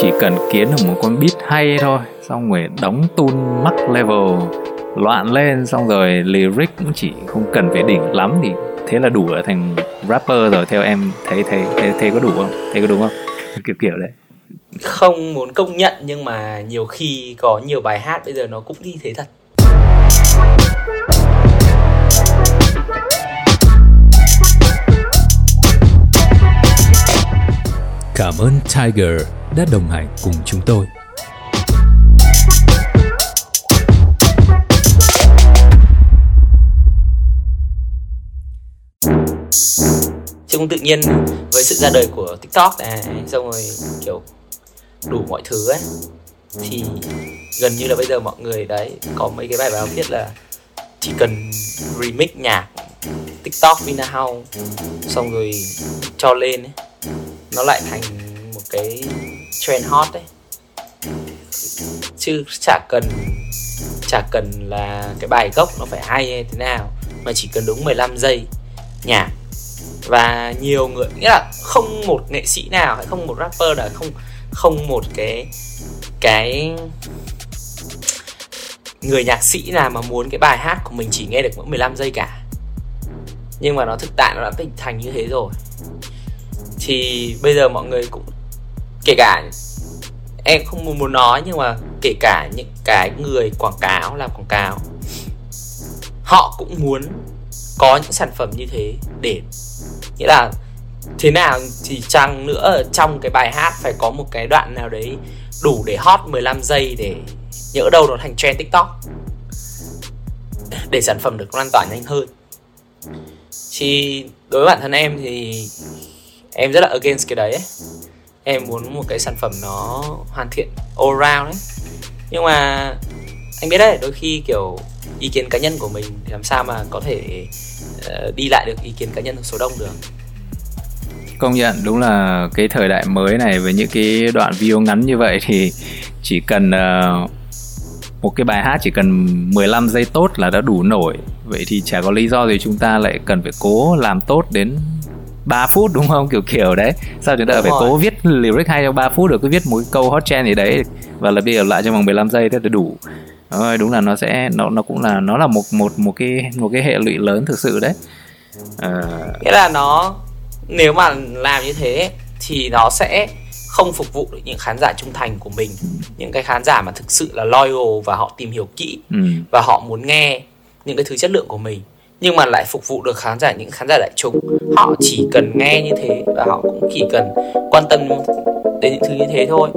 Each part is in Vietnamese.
chỉ cần kiến được một con beat hay thôi xong rồi đóng tune max level loạn lên xong rồi lyric cũng chỉ không cần phải đỉnh lắm thì thế là đủ ở thành rapper rồi theo em thấy thấy thấy, thấy có đủ không? Thấy có đúng không? Kiểu kiểu đấy. Không muốn công nhận nhưng mà nhiều khi có nhiều bài hát bây giờ nó cũng đi thế thật. Cảm ơn Tiger đã đồng hành cùng chúng tôi. chứ tự nhiên với sự ra đời của tiktok này, xong rồi, kiểu, đủ mọi thứ ấy, thì gần như là bây giờ mọi người đấy có mấy cái bài báo viết là chỉ cần remix nhạc tiktok vina house xong rồi cho lên ấy, nó lại thành một cái trend hot đấy chứ chả cần chả cần là cái bài gốc nó phải hay hay thế nào, mà chỉ cần đúng 15 giây nhạc. Và nhiều người, nghĩa là không một nghệ sĩ nào, hay không một rapper nào, không không một cái cái người nhạc sĩ nào mà muốn cái bài hát của mình chỉ nghe được mỗi 15 giây cả. Nhưng mà nó thực tại nó đã hình thành như thế rồi. Thì bây giờ mọi người cũng kể cả, em không muốn nói, nhưng mà kể cả những cái người quảng cáo, làm quảng cáo, họ cũng muốn có những sản phẩm như thế để, nghĩa là thế nào thì chăng nữa trong cái bài hát phải có một cái đoạn nào đấy đủ để hot 15 giây để nhỡ đâu nó thành trend tiktok, để sản phẩm được lan tỏa nhanh hơn thì đối với bản thân em thì em rất là against cái đấy ấy em muốn một cái sản phẩm nó hoàn thiện all round ấy. Nhưng mà anh biết đấy đôi khi kiểu ý kiến cá nhân của mình thì làm sao mà có thể uh, đi lại được ý kiến cá nhân của số đông được. Công nhận đúng là cái thời đại mới này với những cái đoạn video ngắn như vậy thì chỉ cần uh, một cái bài hát chỉ cần 15 giây tốt là đã đủ nổi. Vậy thì chả có lý do gì chúng ta lại cần phải cố làm tốt đến 3 phút đúng không? Kiểu kiểu đấy. Sao chúng ta đúng phải rồi. cố viết lyric hay trong 3 phút được? Cứ viết một câu hot trend gì đấy và là đi ở lại trong vòng 15 giây thế là đủ. Rồi đúng là nó sẽ nó nó cũng là nó là một một một cái một cái hệ lụy lớn thực sự đấy. À... nghĩa là nó nếu mà làm như thế thì nó sẽ không phục vụ được những khán giả trung thành của mình. Những cái khán giả mà thực sự là loyal và họ tìm hiểu kỹ ừ. và họ muốn nghe những cái thứ chất lượng của mình nhưng mà lại phục vụ được khán giả những khán giả đại chúng họ chỉ cần nghe như thế và họ cũng chỉ cần quan tâm đến những thứ như thế thôi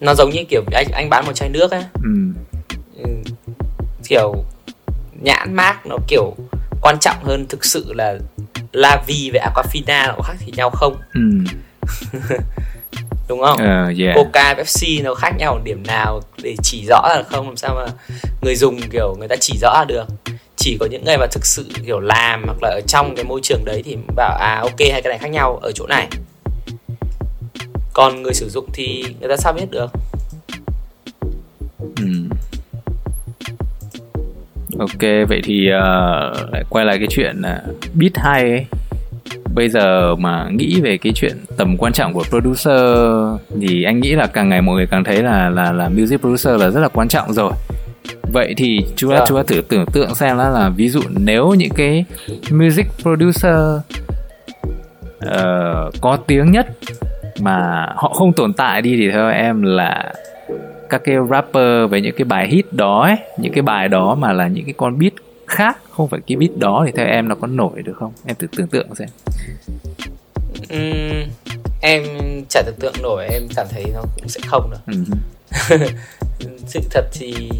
nó giống như kiểu anh anh bán một chai nước ấy ừ. ừ. kiểu nhãn mát nó kiểu quan trọng hơn thực sự là La Vi với Aquafina nó có khác thì nhau không ừ. đúng không uh, yeah. Coca Pepsi nó khác nhau ở điểm nào để chỉ rõ là không làm sao mà người dùng kiểu người ta chỉ rõ được chỉ có những người mà thực sự kiểu làm hoặc là ở trong cái môi trường đấy thì bảo à ok hai cái này khác nhau ở chỗ này. Còn người sử dụng thì người ta sao biết được? Ừ. ok vậy thì uh, lại quay lại cái chuyện uh, beat hay ấy. Bây giờ mà nghĩ về cái chuyện tầm quan trọng của producer thì anh nghĩ là càng ngày mọi người càng thấy là là là music producer là rất là quan trọng rồi vậy thì chúng ta yeah. chúng ta thử tưởng tượng xem là là ví dụ nếu những cái music producer uh, có tiếng nhất mà họ không tồn tại đi thì theo em là các cái rapper với những cái bài hit đó ấy, những cái bài đó mà là những cái con beat khác không phải cái beat đó thì theo em nó có nổi được không? Em thử tưởng tượng xem. Uhm, em chả tưởng tượng nổi em cảm thấy nó cũng sẽ không đâu. Uh sự thật thì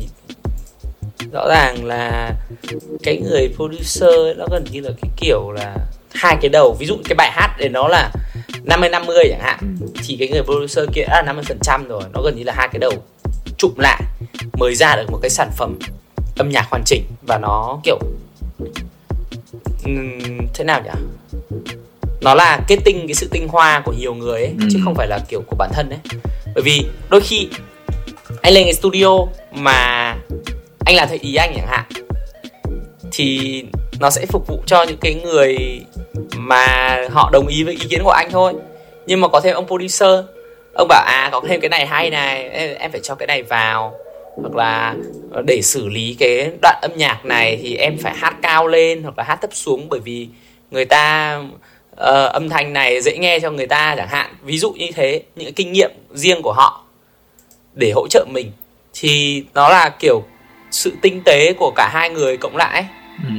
rõ ràng là cái người producer ấy, nó gần như là cái kiểu là hai cái đầu ví dụ cái bài hát để nó là 50 50 chẳng hạn ừ. thì cái người producer kia đã là 50 phần trăm rồi nó gần như là hai cái đầu trụm lại mới ra được một cái sản phẩm âm nhạc hoàn chỉnh và nó kiểu thế nào nhỉ nó là kết tinh cái sự tinh hoa của nhiều người ấy ừ. chứ không phải là kiểu của bản thân ấy bởi vì đôi khi anh lên cái studio mà anh là thầy ý anh chẳng hạn. Thì nó sẽ phục vụ cho những cái người mà họ đồng ý với ý kiến của anh thôi. Nhưng mà có thêm ông producer. Ông bảo à có thêm cái này hay này. Em phải cho cái này vào. Hoặc là để xử lý cái đoạn âm nhạc này thì em phải hát cao lên hoặc là hát thấp xuống. Bởi vì người ta uh, âm thanh này dễ nghe cho người ta chẳng hạn. Ví dụ như thế những kinh nghiệm riêng của họ để hỗ trợ mình. Thì nó là kiểu sự tinh tế của cả hai người cộng lại ừ.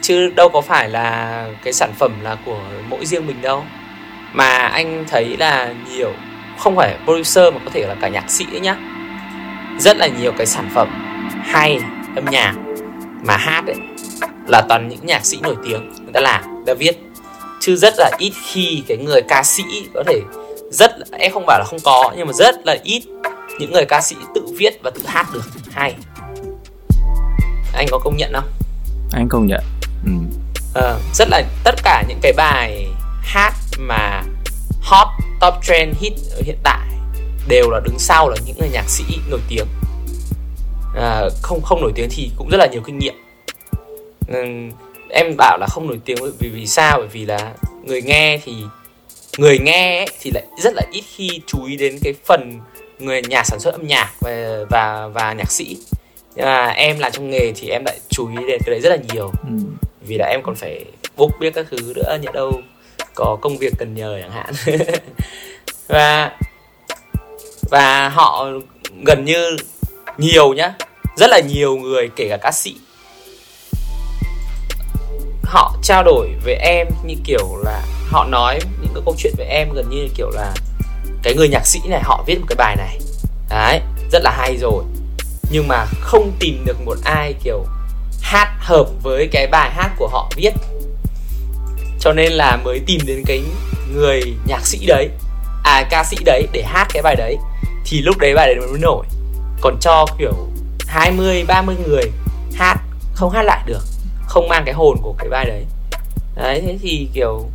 chứ đâu có phải là cái sản phẩm là của mỗi riêng mình đâu. Mà anh thấy là nhiều không phải producer mà có thể là cả nhạc sĩ ấy nhá. Rất là nhiều cái sản phẩm hay âm nhạc mà hát ấy là toàn những nhạc sĩ nổi tiếng người ta làm người ta viết. Chứ rất là ít khi cái người ca sĩ có thể rất em không bảo là không có nhưng mà rất là ít những người ca sĩ tự viết và tự hát được hay anh có công nhận không? Anh công nhận. Ừ. à, rất là tất cả những cái bài hát mà hot top trend hit ở hiện tại đều là đứng sau là những người nhạc sĩ nổi tiếng. À, không không nổi tiếng thì cũng rất là nhiều kinh nghiệm. Ừ, em bảo là không nổi tiếng vì vì sao? Bởi vì là người nghe thì người nghe ấy, thì lại rất là ít khi chú ý đến cái phần người nhà sản xuất âm nhạc và và, và nhạc sĩ nhưng mà em là trong nghề thì em lại chú ý đến cái đấy rất là nhiều. Ừ. vì là em còn phải book biết các thứ nữa nhỡ đâu có công việc cần nhờ chẳng hạn. Và và họ gần như nhiều nhá rất là nhiều người kể cả ca sĩ. Họ trao đổi với em như kiểu là họ nói những cái câu chuyện với em gần như kiểu là cái người nhạc sĩ này họ viết một cái bài này. Đấy rất là hay rồi nhưng mà không tìm được một ai kiểu hát hợp với cái bài hát của họ viết. Cho nên là mới tìm đến cái người nhạc sĩ đấy à ca sĩ đấy để hát cái bài đấy. Thì lúc đấy bài đấy mới nổi. Còn cho kiểu 20 30 người hát, không hát lại được, không mang cái hồn của cái bài đấy. Đấy, thế thì kiểu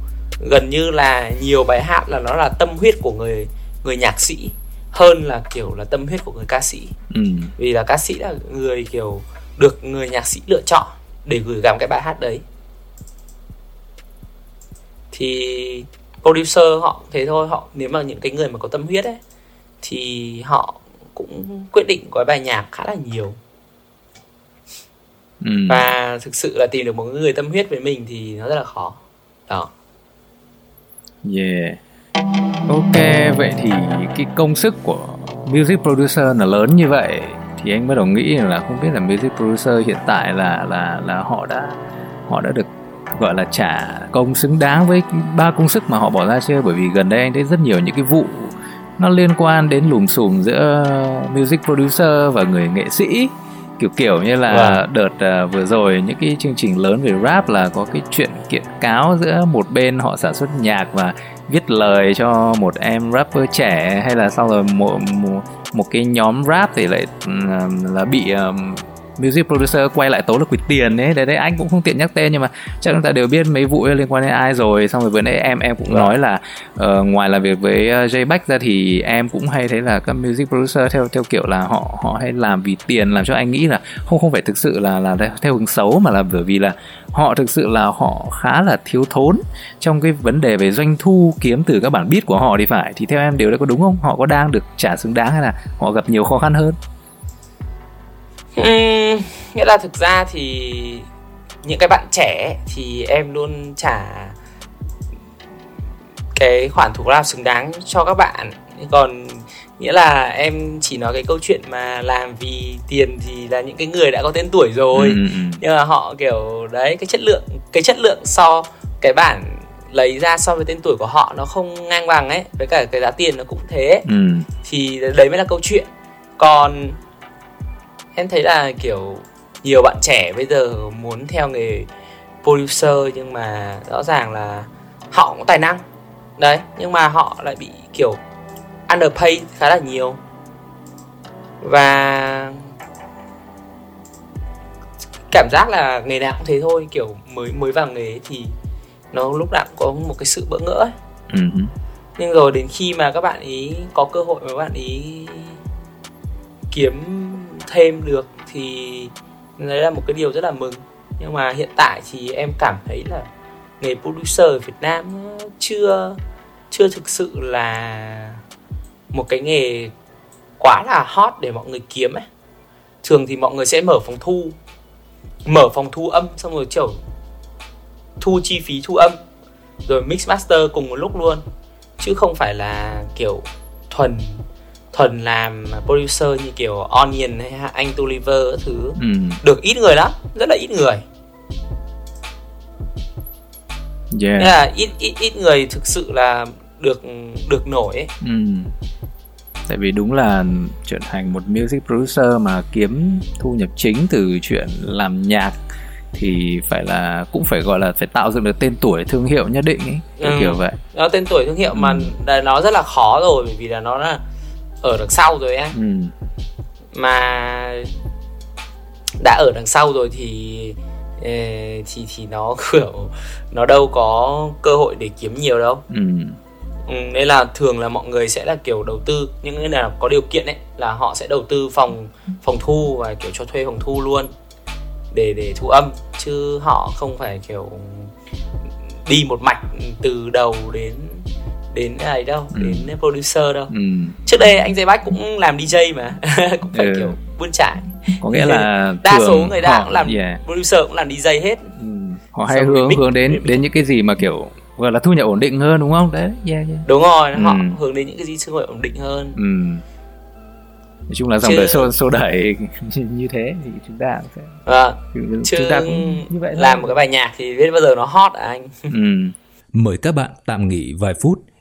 gần như là nhiều bài hát là nó là tâm huyết của người người nhạc sĩ hơn là kiểu là tâm huyết của người ca sĩ. Ừ. vì là ca sĩ là người kiểu được người nhạc sĩ lựa chọn để gửi gắm cái bài hát đấy. Thì producer họ thế thôi họ nếu mà những cái người mà có tâm huyết ấy thì họ cũng quyết định có bài nhạc khá là nhiều. Ừ. và thực sự là tìm được một người tâm huyết với mình thì nó rất là khó. Đó. Yeah ok vậy thì cái công sức của music producer là lớn như vậy thì anh bắt đầu nghĩ là không biết là music producer hiện tại là là là họ đã họ đã được gọi là trả công xứng đáng với ba công sức mà họ bỏ ra chưa bởi vì gần đây anh thấy rất nhiều những cái vụ nó liên quan đến lùm xùm giữa music producer và người nghệ sĩ kiểu kiểu như là wow. Vâng. đợt uh, vừa rồi những cái chương trình lớn về rap là có cái chuyện kiện cáo giữa một bên họ sản xuất nhạc và viết lời cho một em rapper trẻ hay là sau rồi một một, một cái nhóm rap thì lại ừ, là bị ừ, music producer quay lại tố là quỵt tiền đấy đấy đấy anh cũng không tiện nhắc tên nhưng mà chắc chúng ta đều biết mấy vụ liên quan đến ai rồi xong rồi vừa nãy em em cũng. Vâng. nói là uh, ngoài làm việc với uh, J Beck ra thì em cũng hay thấy là các music producer theo theo kiểu là họ họ hay làm vì tiền làm cho anh nghĩ là không không phải thực sự là là theo hướng xấu mà là bởi vì là họ thực sự là họ khá là thiếu thốn trong cái vấn đề về doanh thu kiếm từ các bản beat của họ thì phải thì theo em điều đấy có đúng không họ có đang được trả xứng đáng hay là họ gặp nhiều khó khăn hơn uhm, nghĩa là thực ra thì những cái bạn trẻ thì em luôn trả cái khoản thủ lao xứng đáng cho các bạn. Còn nghĩa là em chỉ nói cái câu chuyện mà làm vì tiền thì là những cái người đã có tên tuổi rồi. Ừ, nhưng mà họ kiểu đấy cái chất lượng cái chất lượng so cái bản lấy ra so với tên tuổi của họ nó không ngang bằng ấy. Với cả cái giá tiền nó cũng thế. Ừ. thì đấy mới là câu chuyện. Còn em thấy là kiểu nhiều bạn trẻ bây giờ muốn theo nghề producer nhưng mà rõ ràng là họ cũng tài năng đấy nhưng mà họ lại bị kiểu underpay khá là nhiều và cảm giác là nghề nào cũng thế thôi kiểu mới mới vào nghề thì nó lúc nào cũng có một cái sự bỡ ngỡ ấy. Uh-huh. nhưng rồi đến khi mà các bạn ý có cơ hội mà các bạn ý kiếm thêm được thì đấy là một cái điều rất là mừng. Nhưng mà hiện tại thì em cảm thấy là nghề producer ở Việt Nam chưa chưa thực sự là một cái nghề quá là hot để mọi người kiếm ấy. Thường thì mọi người sẽ mở phòng thu, mở phòng thu âm, xong rồi kiểu thu chi phí thu âm, rồi mix master cùng một lúc luôn. Chứ không phải là kiểu thuần thuần làm producer như kiểu Onion hay anh Toliver các thứ ừ. được ít người lắm rất là ít người yeah. Nên là ít ít ít người thực sự là được được nổi ấy. Ừ. Tại vì đúng là trở thành một music producer mà kiếm thu nhập chính từ chuyện làm nhạc thì phải là cũng phải gọi là phải tạo dựng được tên tuổi thương hiệu nhất định ấy kiểu, ừ. kiểu vậy nó tên tuổi thương hiệu ừ. mà nó rất là khó rồi bởi vì là nó là ở đằng sau rồi ấy ừ. mà đã ở đằng sau rồi thì thì thì nó kiểu nó đâu có cơ hội để kiếm nhiều đâu ừ. Ừ, nên là thường là mọi người sẽ là kiểu đầu tư những cái nào có điều kiện ấy là họ sẽ đầu tư phòng phòng thu và kiểu cho thuê phòng thu luôn để để thu âm chứ họ không phải kiểu đi một mạch từ đầu đến đến ấy đâu ừ. đến producer đâu ừ. trước đây anh Dây Bách cũng làm DJ mà cũng phải ừ. kiểu buôn trải có nghĩa là đa số người ta cũng làm yeah. producer cũng làm DJ hết ừ. họ hay hướng hướng đến đến những cái gì mà kiểu gọi là thu nhập ổn định hơn đúng không đấy yeah, yeah. đúng rồi ừ. họ hướng đến những cái gì thu nhập ổn định hơn ừ nói chung là dòng chứ... đời xô xô đẩy như thế thì chúng ta cũng sẽ à, chứ chúng ta cũng như vậy làm một cái bài nhạc thì biết bao giờ nó hot à anh ừ. mời các bạn tạm nghỉ vài phút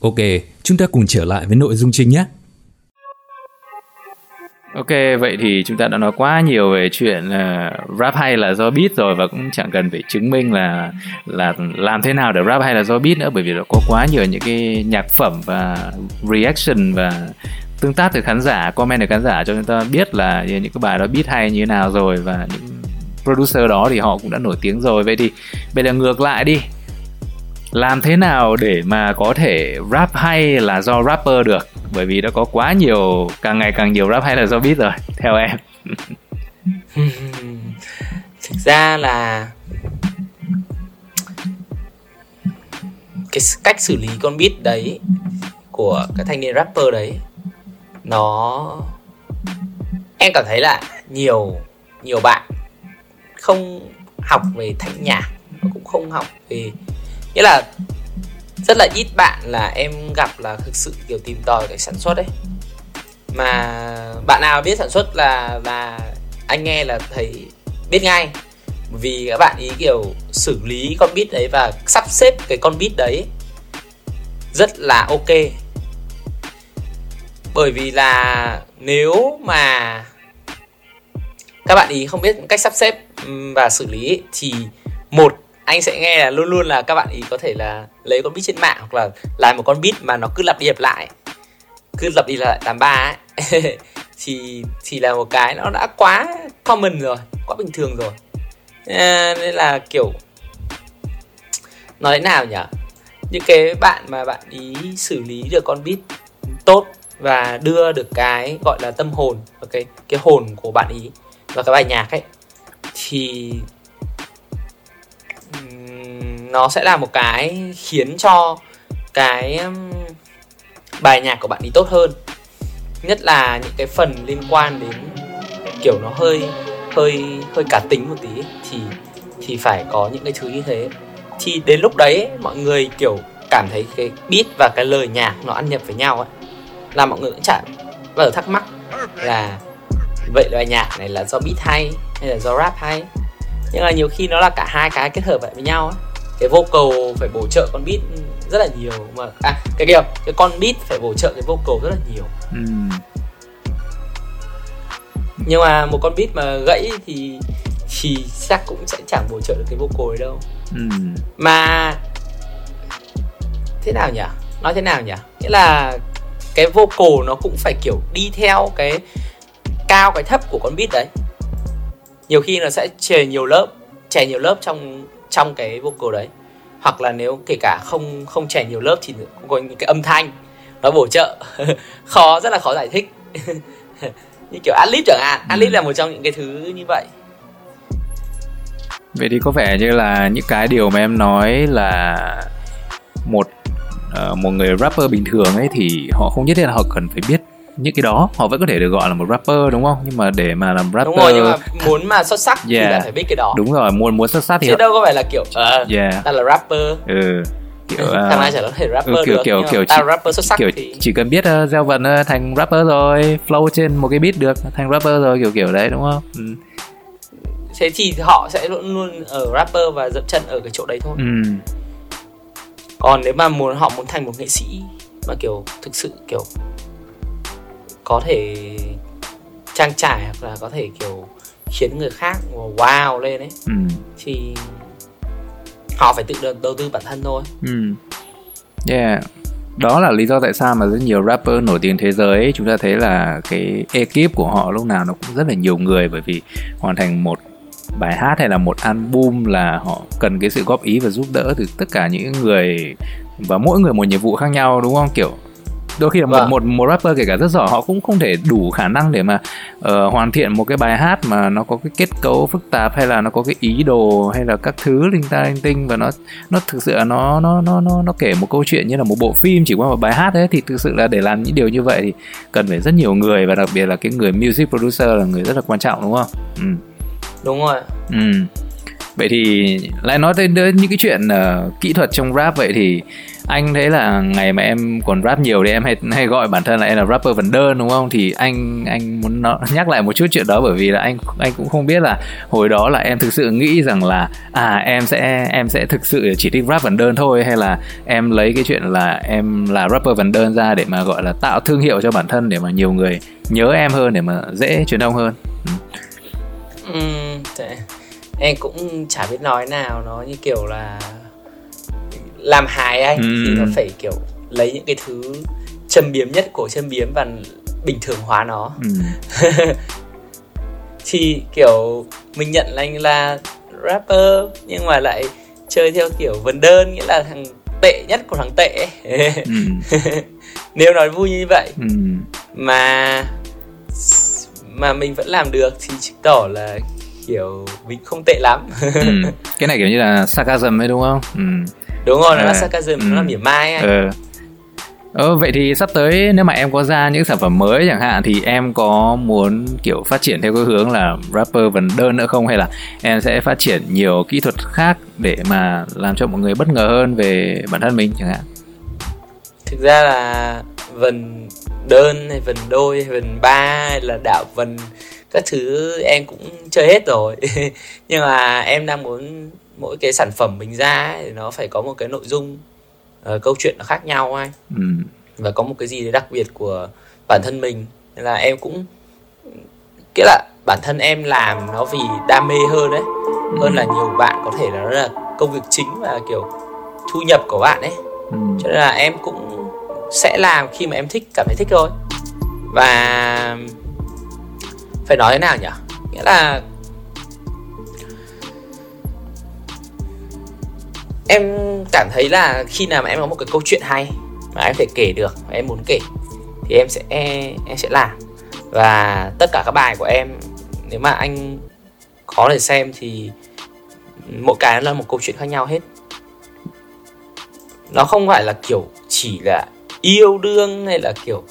Ok, chúng ta cùng trở lại với nội dung chính nhé. Ok, vậy thì chúng ta đã nói quá nhiều về chuyện uh, rap hay là do beat rồi và cũng chẳng cần phải chứng minh là là làm thế nào để rap hay là do beat nữa bởi vì nó có quá nhiều những cái nhạc phẩm và reaction và tương tác từ khán giả, comment từ khán giả cho chúng ta biết là những cái bài đó beat hay như thế nào rồi và những producer đó thì họ cũng đã nổi tiếng rồi. Vậy thì bây giờ ngược lại đi, làm thế nào để mà có thể rap hay là do rapper được? Bởi vì đã có quá nhiều, càng ngày càng nhiều rap hay là do beat rồi, theo em. Thực ra là cái cách xử lý con beat đấy của cái thanh niên rapper đấy, nó, em cảm thấy là nhiều nhiều bạn không học về thanh nhạc, cũng không học về nghĩa là rất là ít bạn là em gặp là thực sự kiểu tìm tòi cái sản xuất ấy. Mà bạn nào biết sản xuất là là anh nghe là thấy biết ngay. Vì các bạn ý kiểu xử lý con bit đấy và sắp xếp cái con bit đấy rất là ok. Bởi vì là nếu mà các bạn ý không biết cách sắp xếp và xử lý thì một anh sẽ nghe là luôn luôn là các bạn ý có thể là lấy con beat trên mạng hoặc là làm một con beat mà nó cứ lặp đi lặp lại. Cứ lặp đi lặp lại tám ba ấy. Thì thì là một cái nó đã quá common rồi quá bình thường rồi. À, nên là kiểu nói thế nào nhỉ? Những cái bạn mà bạn ý xử lý được con beat tốt và đưa được cái gọi là tâm hồn và cái cái hồn của bạn ý vào cái bài nhạc ấy thì nó sẽ là một cái khiến cho cái um, bài nhạc của bạn đi tốt hơn. Nhất là những cái phần liên quan đến kiểu nó hơi hơi hơi cả tính một tí, thì thì phải có những cái thứ như thế. Thì đến lúc đấy, mọi người kiểu cảm thấy cái beat và cái lời nhạc nó ăn nhập với nhau ấy là mọi người cũng chả bao giờ thắc mắc là vậy bài nhạc này là do beat hay hay là do rap hay. Nhưng mà nhiều khi nó là cả hai cái kết hợp lại với nhau ấy cái vocal phải bổ trợ con beat rất là nhiều mà. À cái kia cái con beat phải bổ trợ cái vocal rất là nhiều. Ừ. nhưng mà một con beat mà gãy thì thì chắc cũng sẽ chẳng bổ trợ được cái vocal ấy đâu. Ừ. mà thế nào nhỉ? Nói thế nào nhỉ? Nghĩa là cái vocal nó cũng phải kiểu đi theo cái cao cái thấp của con beat đấy. Nhiều khi nó sẽ chè nhiều lớp chè nhiều lớp trong trong cái vocal đấy. Hoặc là nếu kể cả không không chè nhiều lớp thì cũng có những cái âm thanh nó bổ trợ. Khó rất là khó giải thích. Như kiểu adlib chẳng hạn. Adlib ừ. là một trong những cái thứ như vậy. Vậy thì có vẻ như là những cái điều mà em nói là một uh, một người rapper bình thường ấy thì họ không nhất thiết là họ cần phải biết những cái đó họ vẫn có thể được gọi là một rapper đúng không nhưng mà để mà làm rapper đúng rồi nhưng mà muốn mà xuất sắc yeah. thì phải biết cái đó đúng rồi muốn muốn xuất sắc thì chứ đâu có phải là kiểu uh, yeah. ta là rapper ừ kiểu uh, thằng này chả có thể rapper ừ, kiểu được kiểu kiểu ta rapper xuất sắc kiểu thì chỉ cần biết uh, gieo vần uh, thành rapper rồi flow trên một cái beat được thành rapper rồi kiểu kiểu đấy đúng không ừ. thế thì họ sẽ luôn luôn ở rapper và dậm chân ở cái chỗ đấy thôi ừ. còn nếu mà muốn họ muốn thành một nghệ sĩ mà kiểu thực sự kiểu có thể trang trải hoặc là có thể kiểu khiến người khác wow lên ấy ừ. thì họ phải tự đầu tư bản thân thôi ừ. yeah đó là lý do tại sao mà rất nhiều rapper nổi tiếng thế giới chúng ta thấy là cái ekip của họ lúc nào nó cũng rất là nhiều người bởi vì hoàn thành một bài hát hay là một album là họ cần cái sự góp ý và giúp đỡ từ tất cả những người và mỗi người một nhiệm vụ khác nhau đúng không kiểu đôi khi là vâng. một một một rapper kể cả rất giỏi họ cũng không thể đủ khả năng để mà uh, hoàn thiện một cái bài hát mà nó có cái kết cấu phức tạp hay là nó có cái ý đồ hay là các thứ linh ta linh tinh và nó nó thực sự là nó nó nó nó nó kể một câu chuyện như là một bộ phim chỉ qua một bài hát đấy thì thực sự là để làm những điều như vậy thì cần phải rất nhiều người và đặc biệt là cái người music producer là người rất là quan trọng đúng không? Ừ. Đúng rồi. Ừ vậy thì lại nói tới những cái chuyện uh, kỹ thuật trong rap vậy thì anh thấy là ngày mà em còn rap nhiều thì em hay hay gọi bản thân là em là rapper vần đơn đúng không? Thì anh anh muốn nó, nhắc lại một chút chuyện đó bởi vì là anh anh cũng không biết là hồi đó là em thực sự nghĩ rằng là à em sẽ em sẽ thực sự chỉ thích rap vần đơn thôi hay là em lấy cái chuyện là em là rapper vần đơn ra để mà gọi là tạo thương hiệu cho bản thân để mà nhiều người nhớ em hơn để mà dễ truyền thông hơn? Ừ. Ừ, em cũng chả biết nói nào nó như kiểu là làm hài anh ừ. thì nó phải kiểu lấy những cái thứ châm biếm nhất của châm biếm và bình thường hóa nó ừ. thì kiểu mình nhận là anh là rapper nhưng mà lại chơi theo kiểu vần đơn nghĩa là thằng tệ nhất của thằng tệ ừ. nếu nói vui như vậy ừ. mà mà mình vẫn làm được thì chứng tỏ là kiểu mình không tệ lắm ừ. cái này kiểu như là sarcasm ấy đúng không ừ. đúng rồi nó là ờ. sarcasm ừ. nó là mỉa mai ấy. Ừ. Ờ, vậy thì sắp tới nếu mà em có ra những sản phẩm mới chẳng hạn thì em có muốn kiểu phát triển theo cái hướng là rapper vần đơn nữa không hay là em sẽ phát triển nhiều kỹ thuật khác để mà làm cho mọi người bất ngờ hơn về bản thân mình chẳng hạn? Thực ra là vần đơn hay vần đôi hay vần ba hay là đạo vần các thứ em cũng chơi hết rồi nhưng mà em đang muốn mỗi cái sản phẩm mình ra thì nó phải có một cái nội dung uh, câu chuyện nó khác nhau anh ừ. và có một cái gì đấy đặc biệt của bản thân mình nên là em cũng nghĩa là bản thân em làm nó vì đam mê hơn đấy ừ. hơn là nhiều bạn có thể là nó là công việc chính và kiểu thu nhập của bạn ấy ừ. cho nên là em cũng sẽ làm khi mà em thích cảm thấy thích thôi và phải nói thế nào nhỉ? Nghĩa là em cảm thấy là khi nào mà em có một cái câu chuyện hay mà em thể kể được và em muốn kể, thì em sẽ em sẽ làm. Và tất cả các bài của em, nếu mà anh có thể xem thì mỗi cái nó là một câu chuyện khác nhau hết. Nó không phải là kiểu chỉ là yêu đương hay là kiểu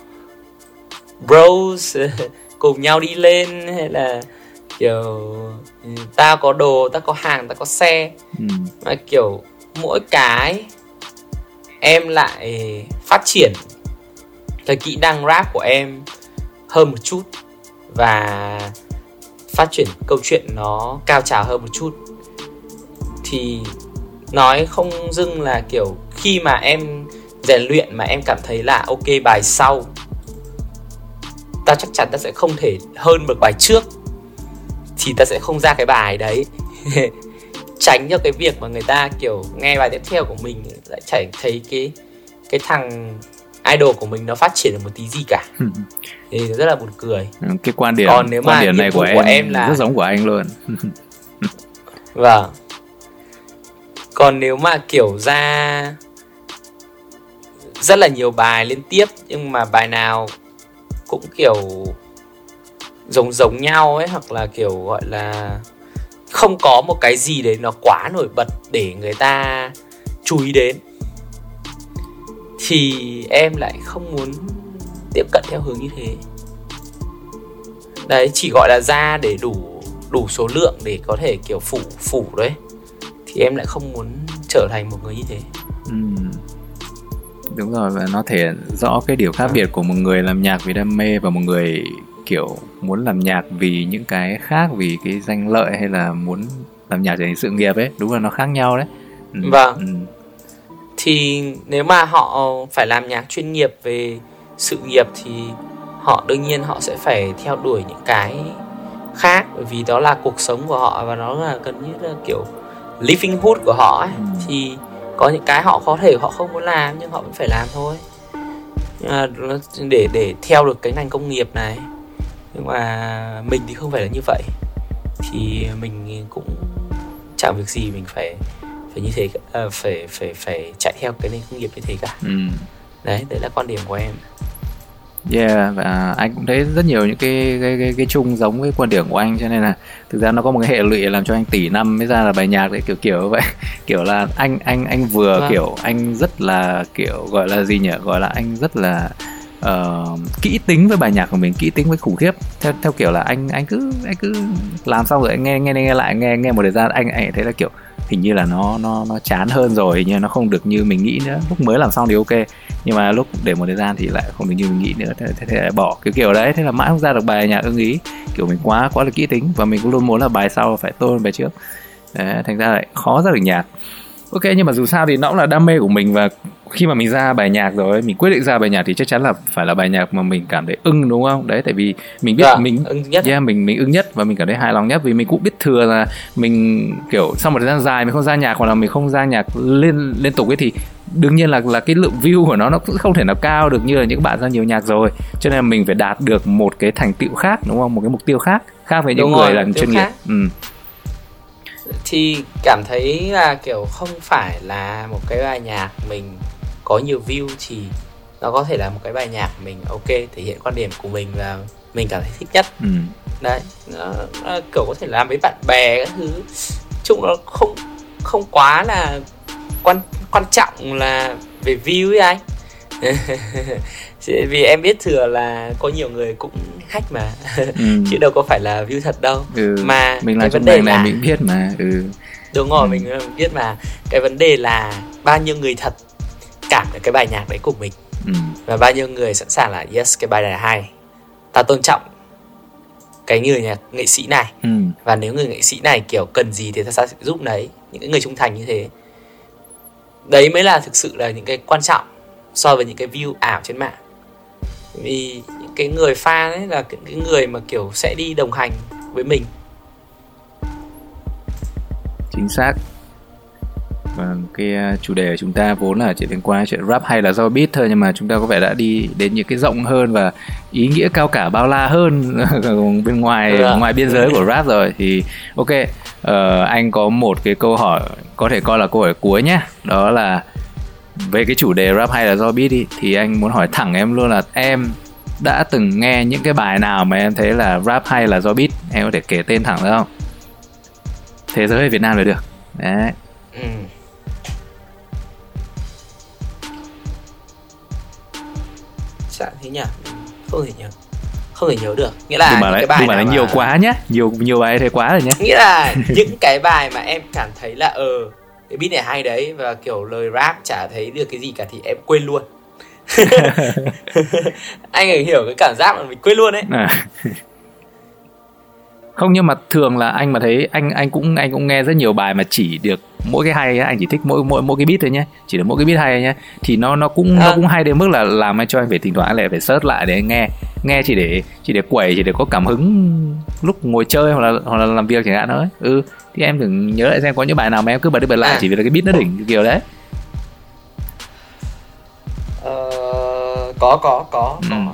bros. cùng nhau đi lên hay là kiểu ừ, tao có đồ tao có hàng tao có xe ừ. mà kiểu mỗi cái em lại phát triển cái kỹ năng rap của em hơn một chút và phát triển câu chuyện nó cao trào hơn một chút thì nói không dưng là kiểu khi mà em rèn luyện mà em cảm thấy là ok bài sau ta chắc chắn ta sẽ không thể hơn được bài trước thì ta sẽ không ra cái bài đấy. Tránh cho cái việc mà người ta kiểu nghe bài tiếp theo của mình lại chảy thấy cái cái thằng idol của mình nó phát triển được một tí gì cả. Thì rất là buồn cười. Cái quan điểm còn nếu quan mà điểm này của em, của em là rất giống của anh luôn. Vâng. Còn nếu mà kiểu ra rất là nhiều bài liên tiếp nhưng mà bài nào cũng kiểu giống giống nhau ấy, hoặc là kiểu gọi là không có một cái gì đấy nó quá nổi bật để người ta chú ý đến. Thì em lại không muốn tiếp cận theo hướng như thế. Đấy, chỉ gọi là ra để đủ đủ số lượng để có thể kiểu phủ phủ đấy. Thì em lại không muốn trở thành một người như thế. Ừ đúng rồi và nó thể rõ cái điều khác biệt của một người làm nhạc vì đam mê và một người kiểu muốn làm nhạc vì những cái khác vì cái danh lợi hay là muốn làm nhạc để sự nghiệp ấy đúng là nó khác nhau đấy ừ. vâng ừ. thì nếu mà họ phải làm nhạc chuyên nghiệp về sự nghiệp thì họ đương nhiên họ sẽ phải theo đuổi những cái khác bởi vì đó là cuộc sống của họ và nó là gần như là kiểu livelihood của họ ấy. Ừ. thì có những cái họ có thể họ không muốn làm nhưng họ vẫn phải làm thôi. Để để theo được cái ngành công nghiệp này nhưng mà mình thì không phải là như vậy. Thì mình cũng chẳng việc gì mình phải phải như thế à, phải phải phải chạy theo cái nền công nghiệp như thế cả. Ừ. đấy đấy là quan điểm của em Yeah và anh cũng thấy rất nhiều những cái cái cái, cái chung giống với quan điểm của anh cho nên là thực ra nó có một cái hệ lụy làm cho anh tỷ năm mới ra là bài nhạc đấy kiểu kiểu vậy. Kiểu là anh anh anh vừa vâng. kiểu anh rất là kiểu gọi là gì nhỉ? Gọi là anh rất là uh, kỹ tính với bài nhạc của mình kỹ tính với khủng khiếp. Theo theo kiểu là anh anh cứ anh cứ làm xong rồi anh nghe nghe nghe lại nghe nghe một thời gian anh anh thấy là kiểu hình như là nó nó nó chán hơn rồi nhưng nó không được như mình nghĩ nữa. Lúc mới làm xong thì ok nhưng mà lúc để một thời gian thì lại không được như mình nghĩ nữa thế, thế, thế lại bỏ kiểu kiểu đấy. Thế là mãi không ra được bài nhạc ưng ý. Kiểu mình quá quá là kỹ tính và mình cũng luôn muốn là bài sau phải tốt hơn bài trước. Đấy, thành ra lại khó ra được nhạc. Ok nhưng mà dù sao thì nó cũng là đam mê của mình và khi mà mình ra bài nhạc rồi mình quyết định ra bài nhạc thì chắc chắn là phải là bài nhạc mà mình cảm thấy ưng đúng không? Đấy tại vì mình biết dạ, mình ưng nhất. Yeah, mình mình ưng nhất và mình cảm thấy hài lòng nhất vì mình cũng biết thừa là mình kiểu sau một thời gian dài mình không ra nhạc hoặc là mình không ra nhạc liên liên tục ấy thì đương nhiên là là cái lượng view của nó nó cũng không thể nào cao được như là những bạn ra nhiều nhạc rồi. Cho nên là mình phải đạt được một cái thành tựu khác đúng không? Một cái mục tiêu khác khác với những đúng người rồi, làm chuyên nghiệp. ừ. Thì cảm thấy là kiểu không phải là một cái bài nhạc mình có nhiều view thì nó có thể là một cái bài nhạc mình ok thể hiện quan điểm của mình và mình cảm thấy thích nhất. Ừ. đấy nó, nó kiểu có thể làm với bạn bè các thứ. Chung nó không không quá là quan quan trọng là về view ấy anh vì em biết thừa là có nhiều người cũng hack mà ừ. chứ đâu có phải là view thật đâu ừ. mà mình làm vấn đề này là... mình biết mà ừ. đúng rồi ừ. mình biết mà cái vấn đề là bao nhiêu người thật cảm được cái bài nhạc đấy của mình ừ. và bao nhiêu người sẵn sàng là yes cái bài này hay ta tôn trọng cái người nhạc nghệ sĩ này ừ. và nếu người nghệ sĩ này kiểu cần gì thì ta sẽ giúp đấy những người trung thành như thế đấy mới là thực sự là những cái quan trọng so với những cái view ảo trên mạng. Vì những cái người fan ấy là những cái người mà kiểu sẽ đi đồng hành với mình. Chính xác và cái à, chủ đề của chúng ta vốn là chỉ liên quan đến chuyện rap hay là do beat thôi nhưng mà chúng ta có vẻ đã đi đến những cái rộng hơn và ý nghĩa cao cả bao la hơn bên ngoài ừ. ngoài biên giới của rap rồi. Thì ok uh, anh có một cái câu hỏi có thể coi là câu hỏi cuối nhé. Đó là về cái chủ đề rap hay là do beat đi thì anh muốn hỏi thẳng em luôn là em đã từng nghe những cái bài nào mà em thấy là rap hay là do beat? Em có thể kể tên thẳng được không? Thế giới việt nam là được. Đấy. Ừ. Chẳng thế nhỉ? Không thể nhớ. Không thể nhớ được. Nghĩa là nhưng mà những cái bài nhưng mà nó nhiều mà... quá nhá. Nhiều nhiều bài thế quá rồi nhá. Nghĩa là những cái bài mà em cảm thấy là ờ cái beat này hay đấy và kiểu lời rap chả thấy được cái gì cả thì em quên luôn. Anh ấy hiểu cái cảm giác mà mình quên luôn ấy. À. không nhưng mà thường là anh mà thấy anh anh cũng anh cũng nghe rất nhiều bài mà chỉ được mỗi cái hay anh chỉ thích mỗi mỗi mỗi cái beat thôi nhé chỉ được mỗi cái beat hay nhé thì nó nó cũng à. nó cũng hay đến mức là làm cho anh phải thỉnh thoảng lại phải search lại để anh nghe nghe chỉ để chỉ để quẩy chỉ để có cảm hứng lúc ngồi chơi hoặc là hoặc là làm việc chẳng hạn thôi ừ thì em thử nhớ lại xem có những bài nào mà em cứ bật đi bật lại à. chỉ vì là cái beat nó đỉnh kiểu đấy ờ, có có có ừ. có anh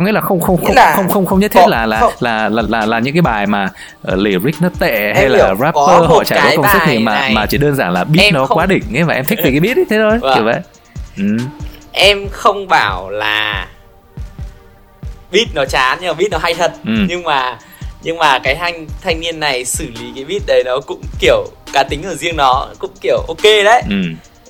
có nghĩa là không không không là không không không nhất thiết là là, là là là là những cái bài mà uh, lyric nó tệ hay là rapper họ trải qua công sức thì mà này. mà chỉ đơn giản là beat em nó không... quá đỉnh ấy và em thích về cái beat ấy thế thôi vâng. kiểu vậy ừ. em không bảo là beat nó chán nhưng mà beat nó hay thật ừ. nhưng mà nhưng mà cái thanh thanh niên này xử lý cái beat đấy nó cũng kiểu cá tính ở riêng nó cũng kiểu ok đấy ừ.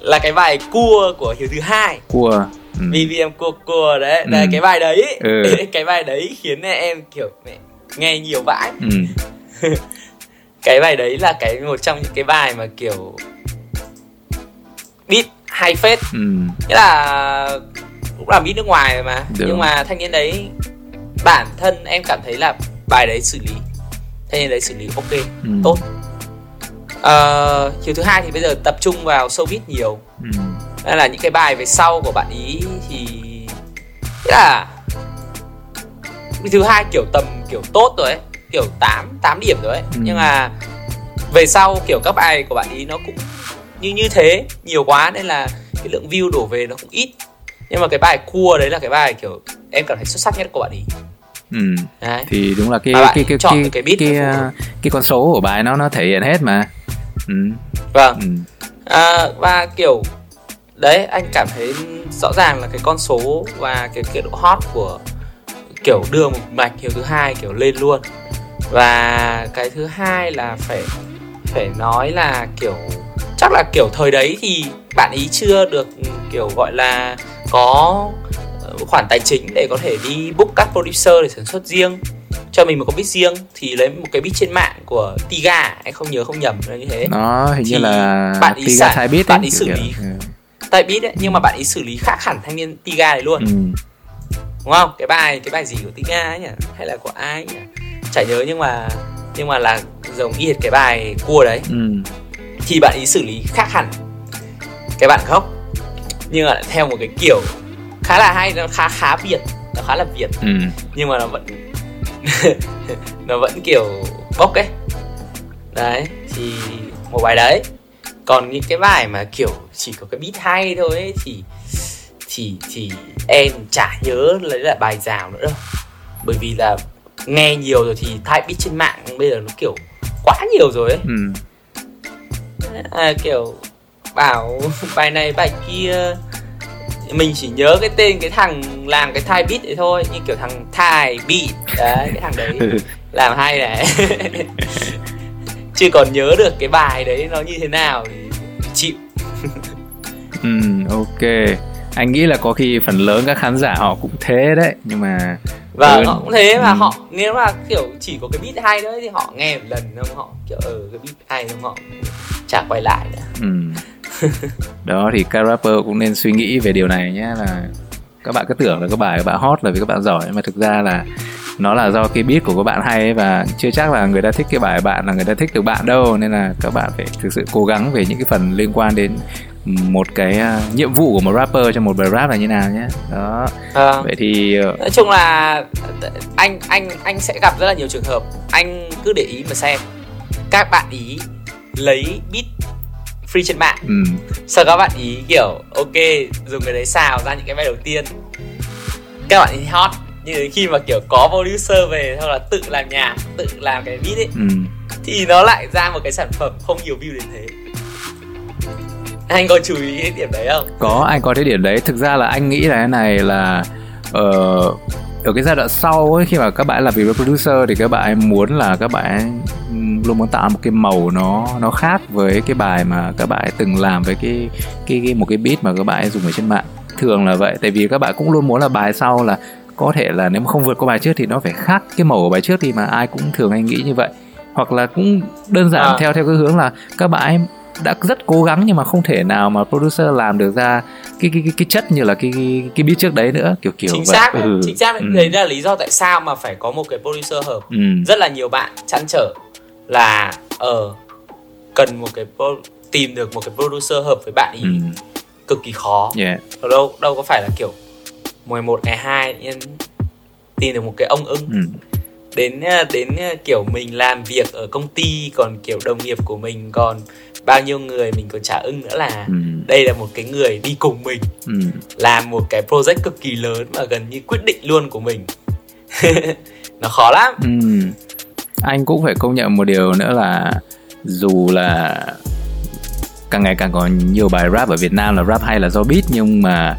là cái bài cua của hiếu thứ hai cua ừ. BBM cua cua đấy ừ. cái bài đấy ừ. cái bài đấy khiến em kiểu mẹ nghe nhiều vãi ừ. cái bài đấy là cái một trong những cái bài mà kiểu beat hay phết ừ. nghĩa là cũng làm beat nước ngoài mà Được. nhưng mà thanh niên đấy bản thân em cảm thấy là bài đấy xử lý thanh niên đấy xử lý ok ừ. tốt uh, chiều thứ hai thì bây giờ tập trung vào showbiz nhiều ừ nên là những cái bài về sau của bạn ý thì là thứ hai kiểu tầm kiểu tốt rồi ấy kiểu 8 8 điểm rồi ấy ừ. nhưng mà về sau kiểu các bài của bạn ý nó cũng như như thế nhiều quá nên là cái lượng view đổ về nó cũng ít nhưng mà cái bài cua đấy là cái bài kiểu em cảm thấy xuất sắc nhất của bạn ý Ừ. Đấy. thì đúng là cái cái cái cái cái, cái, cái, cái, cái con số của bài nó nó thể hiện hết mà ừ. vâng ừ. À, và kiểu đấy anh cảm thấy rõ ràng là cái con số và cái cái độ hot của kiểu đưa một mạch kiểu thứ hai kiểu lên luôn. Và cái thứ hai là phải phải nói là kiểu chắc là kiểu thời đấy thì bạn ý chưa được kiểu gọi là có ờ, khoản tài chính để có thể đi book các producer để sản xuất riêng. Cho mình một cái beat riêng thì lấy một cái beat trên mạng của Tiga anh không nhớ không nhầm là như thế. Nó hình thì như là bạn ý Tiga sản, beat bạn ý xử lý type beat ấy nhưng mà bạn ấy xử lý khác hẳn thanh niên Tiga này luôn. Ừ. đúng không? Cái bài cái bài gì của Tiga ấy nhỉ? Hay là của ai nhỉ? Chả nhớ nhưng mà nhưng mà là giống y cái bài cua đấy. Ừ. thì bạn ấy xử lý khác hẳn. Cái bạn gốc. Nhưng mà theo một cái kiểu khá là hay nó khá khá việt nó khá là việt. Ừ. nhưng mà nó vẫn nó vẫn kiểu bốc ấy. Đấy thì một bài đấy còn những cái bài mà kiểu chỉ có cái beat hay thôi ấy, thì thì thì em chả nhớ lấy là bài rào nữa đâu. Bởi vì là nghe nhiều rồi thì type beat trên mạng bây giờ nó kiểu quá nhiều rồi ấy. Ừ. à, kiểu bảo bài này bài kia mình chỉ nhớ cái tên cái thằng làm cái thai beat đấy thôi như kiểu thằng thai beat. Đấy cái thằng đấy làm hay này. Chưa còn nhớ được cái bài đấy nó như thế nào thì ừ ok anh nghĩ là có khi phần lớn các khán giả họ cũng thế đấy nhưng mà và vâng, họ cũng thế mà ừ. họ nếu mà kiểu chỉ có cái beat hay đấy thì họ nghe một lần không họ kiểu ở ừ, cái beat hay không họ chả quay lại nữa ừ. đó thì các rapper cũng nên suy nghĩ về điều này nhé là các bạn cứ tưởng là các bài các bạn hot là vì các bạn giỏi mà thực ra là nó là do cái beat của các bạn hay ấy và chưa chắc là người ta thích cái bài bạn là người ta thích được bạn đâu nên là các bạn phải thực sự cố gắng về những cái phần liên quan đến một cái uh, nhiệm vụ của một rapper trong một bài rap là như nào nhé. Đó. À, vậy thì uh... nói chung là anh anh anh sẽ gặp rất là nhiều trường hợp. Anh cứ để ý mà xem. Các bạn ý lấy beat free trên mạng. Ừ. sau các bạn ý kiểu ok dùng cái đấy xào ra những cái bài đầu tiên. Các bạn ý hot đến khi mà kiểu có producer về hoặc là tự làm nhạc tự làm cái beat ấy ừ. thì nó lại ra một cái sản phẩm không nhiều view đến thế. Anh có chú ý cái điểm đấy không? Có anh có cái điểm đấy. Thực ra là anh nghĩ là cái này là uh, ở cái giai đoạn sau ấy khi mà các bạn làm việc với producer thì các bạn muốn là các bạn luôn muốn tạo một cái màu nó nó khác với cái bài mà các bạn từng làm với cái cái, cái một cái beat mà các bạn dùng ở trên mạng. Thường là vậy tại vì các bạn cũng luôn muốn là bài sau là có thể là nếu mà không vượt qua bài trước thì nó phải khác cái màu của bài trước thì mà ai cũng thường hay nghĩ như vậy hoặc là cũng đơn giản à. theo theo cái hướng là các bạn đã rất cố gắng nhưng mà không thể nào mà producer làm được ra cái cái cái, cái chất như là cái cái, cái beat trước đấy nữa kiểu kiểu chính vậy. xác ừ. chính xác ừ. đấy là lý do tại sao mà phải có một cái producer hợp ừ. rất là nhiều bạn chăn trở là ở uh, cần một cái pro- tìm được một cái producer hợp với bạn ý Ừ. cực kỳ khó Yeah. Đâu đâu có phải là kiểu 11 ngày 2 nhân tìm được một cái ông ưng Ừ. đến ờ, đến ờ, kiểu mình làm việc ở công ty còn kiểu đồng nghiệp của mình còn bao nhiêu người mình còn trả ưng nữa là Ừ. đây là một cái người đi cùng mình Ừ. làm một cái project cực kỳ lớn mà gần như quyết định luôn của mình nó khó lắm Ừ. Anh cũng phải công nhận một điều nữa là dù là càng ngày càng có nhiều bài rap ở Việt Nam là rap hay là do beat nhưng mà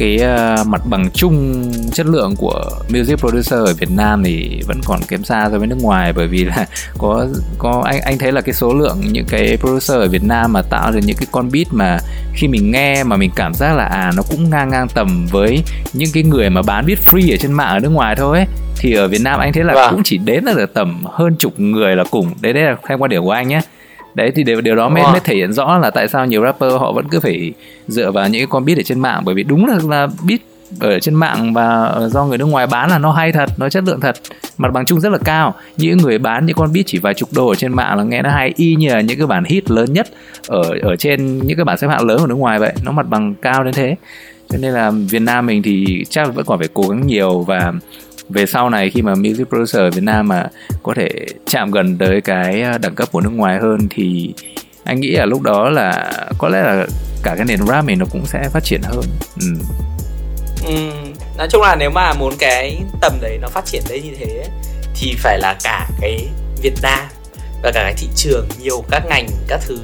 cái uh, mặt bằng chung chất lượng của music producer ở Việt Nam thì vẫn còn kém xa so với nước ngoài. Bởi vì là có có anh anh thấy là cái số lượng những cái producer ở Việt Nam mà tạo ra những cái con beat mà khi mình nghe mà mình cảm giác là à nó cũng ngang ngang tầm với những cái người mà bán beat free ở trên mạng ở nước ngoài thôi ấy. Thì ở Việt Nam anh thấy là Vâng. cũng chỉ đến là tầm hơn chục người là cùng. Đấy đấy là theo quan điểm của anh nhé đấy thì điều, điều đó mới, Wow. mới thể hiện rõ là tại sao nhiều rapper họ vẫn cứ phải dựa vào những cái con beat ở trên mạng. Bởi vì đúng là, là beat ở trên mạng và do người nước ngoài bán là nó hay thật nó chất lượng thật mặt bằng chung rất là cao. Những người bán những con beat chỉ vài chục đô ở trên mạng là nghe nó hay y như là những cái bản hit lớn nhất ở ở trên những cái bản xếp hạng lớn ở nước ngoài vậy. Nó mặt bằng cao đến thế. Cho nên là Việt Nam mình thì chắc là vẫn còn phải cố gắng nhiều và về sau này khi mà music producer ở Việt Nam mà có thể chạm gần tới cái à, đẳng cấp của nước ngoài hơn thì anh nghĩ là lúc đó là có lẽ là cả cái nền rap này nó cũng sẽ phát triển hơn. Ừ. Ừ, nói chung là nếu mà muốn cái tầm đấy nó phát triển đấy như thế ấy, thì phải là cả cái Việt Nam và cả cái thị trường nhiều các ngành các thứ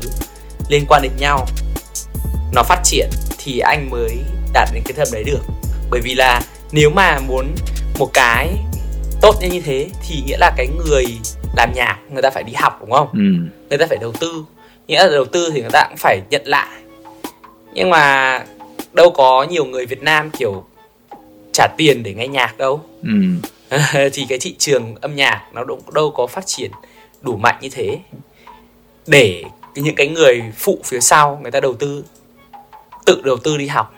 liên quan đến nhau. Nó phát triển thì anh mới đạt đến cái tầm đấy được. Bởi vì là nếu mà muốn một cái tốt như thế thì nghĩa là cái người làm nhạc người ta phải đi học đúng không? Ừ. người ta phải đầu tư. Nghĩa là đầu tư thì người ta cũng phải nhận lại. Nhưng mà đâu có nhiều người Việt Nam kiểu trả tiền để nghe nhạc đâu. Ừ. thì cái thị trường âm nhạc nó đâu, đâu có phát triển đủ mạnh như thế. Để những cái người phụ phía sau người ta đầu tư tự đầu tư đi học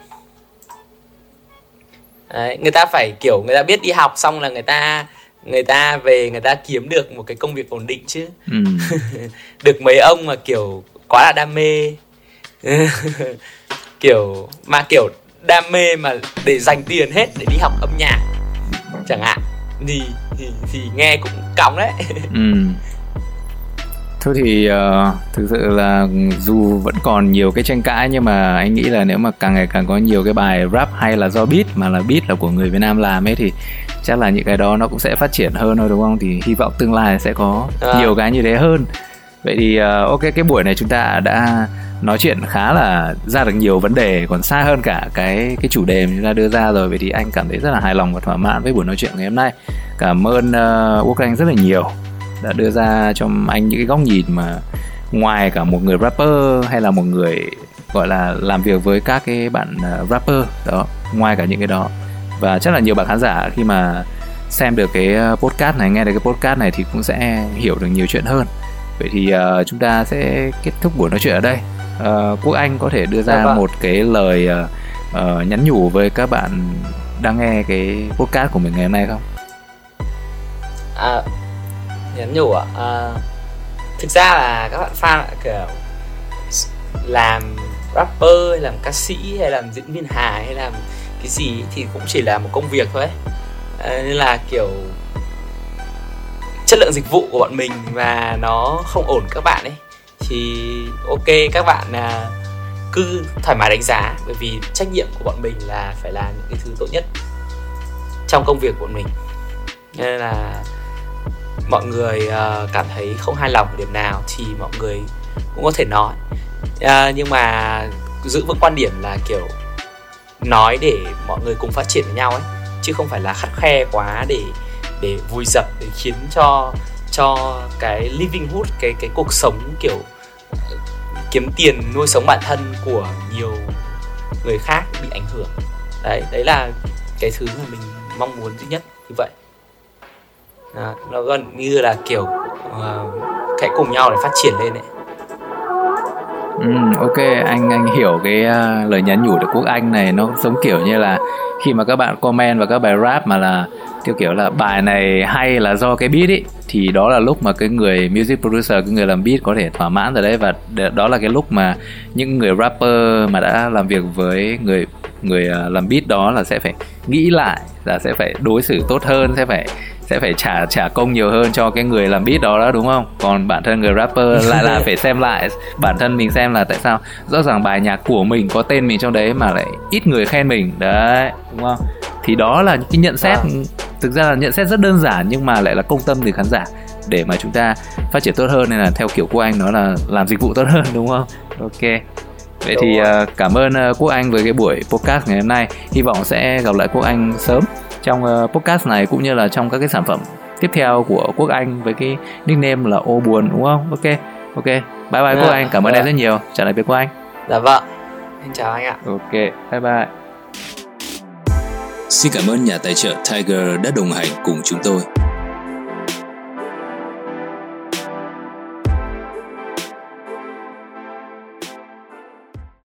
Đấy, người ta phải kiểu người ta biết đi học xong là người ta người ta về người ta kiếm được một cái công việc ổn định chứ Ừ. được mấy ông mà kiểu quá là đam mê kiểu mà kiểu đam mê mà để dành tiền hết để đi học âm nhạc chẳng hạn thì thì, thì nghe cũng cóng đấy Ừ. Thôi thì ờ, thực sự là dù vẫn còn nhiều cái tranh cãi nhưng mà anh nghĩ là nếu mà càng ngày càng có nhiều cái bài rap hay là do beat mà là beat là của người Việt Nam làm ấy thì chắc là những cái đó nó cũng sẽ phát triển hơn thôi đúng không? Thì hy vọng tương lai sẽ có À. nhiều cái như thế hơn. Vậy thì ờ, ok cái buổi này chúng ta đã nói chuyện khá là ra được nhiều vấn đề còn xa hơn cả cái cái chủ đề mà chúng ta đưa ra rồi vậy thì anh cảm thấy rất là hài lòng và thỏa mãn với buổi nói chuyện ngày hôm nay cảm ơn uh, Quốc Anh rất là nhiều đã đưa ra cho anh những cái góc nhìn mà ngoài cả một người rapper hay là một người gọi là làm việc với các cái bạn uh, rapper đó ngoài cả những cái đó. Và chắc là nhiều bạn khán giả khi mà xem được cái uh, podcast này nghe được cái podcast này thì cũng sẽ hiểu được nhiều chuyện hơn. Vậy thì uh, chúng ta sẽ kết thúc buổi nói chuyện ở đây. Uh, quốc anh có thể đưa ra Dạ vâng. một cái lời uh, uh, nhắn nhủ với các bạn đang nghe cái podcast của mình ngày hôm nay không? À, nhắn nhủ ạ à, thực ra là các bạn fan kiểu làm rapper hay làm ca sĩ hay làm diễn viên hài hay làm cái gì thì cũng chỉ là một công việc thôi ấy. à, nên là kiểu chất lượng dịch vụ của bọn mình và nó không ổn các bạn ấy thì ok các bạn à, cứ thoải mái đánh giá bởi vì trách nhiệm của bọn mình là phải làm những cái thứ tốt nhất trong công việc của bọn mình nên là mọi người uh, cảm thấy không hài lòng điểm nào thì mọi người cũng có thể nói. Uh, nhưng mà giữ vững quan điểm là kiểu nói để mọi người cùng phát triển với nhau ấy chứ không phải là khắt khe quá để để vùi dập để khiến cho cho cái living hood cái cái cuộc sống kiểu kiếm tiền nuôi sống bản thân của nhiều người khác bị ảnh hưởng. Đấy đấy là cái thứ mà mình mong muốn duy nhất như vậy à, nó gần như là kiểu ờ, uh, hãy cùng nhau để phát triển lên đấy Ừ, ok anh anh hiểu cái uh, lời nhắn nhủ của quốc anh này. Nó giống kiểu như là khi mà các bạn comment vào các bài rap mà là kiểu kiểu là bài này hay là do cái beat ấy thì đó là lúc mà cái người music producer cái người làm beat có thể thỏa mãn rồi đấy. Và đó là cái lúc mà những người rapper mà đã làm việc với người người ờ, làm beat đó là sẽ phải nghĩ lại là sẽ phải đối xử tốt hơn sẽ phải sẽ phải trả trả công nhiều hơn cho cái người làm beat đó đó đúng không? Còn bản thân người rapper lại là phải xem lại bản thân mình xem là tại sao. Rõ ràng bài nhạc của mình có tên mình trong đấy mà lại ít người khen mình đấy đúng không? Thì đó là những cái nhận xét. À. thực ra là nhận xét rất đơn giản nhưng mà lại là công tâm từ khán giả. Để mà chúng ta phát triển tốt hơn nên là theo kiểu của anh nó là làm dịch vụ tốt hơn đúng không? Ok. Vậy thì uh, cảm ơn uh, quốc anh với cái buổi podcast ngày hôm nay. Hy vọng sẽ gặp lại quốc anh sớm trong uh, podcast này cũng như là trong các cái sản phẩm tiếp theo của quốc anh với cái nickname là ô buồn đúng không? Ok ok. Bye bye à, quốc anh. Cảm ơn em rất nhiều. Trả lại với quốc anh. Dạ vâng. Xin chào anh ạ. Ok bye bye. Xin cảm ơn nhà tài trợ Tiger đã đồng hành cùng chúng tôi.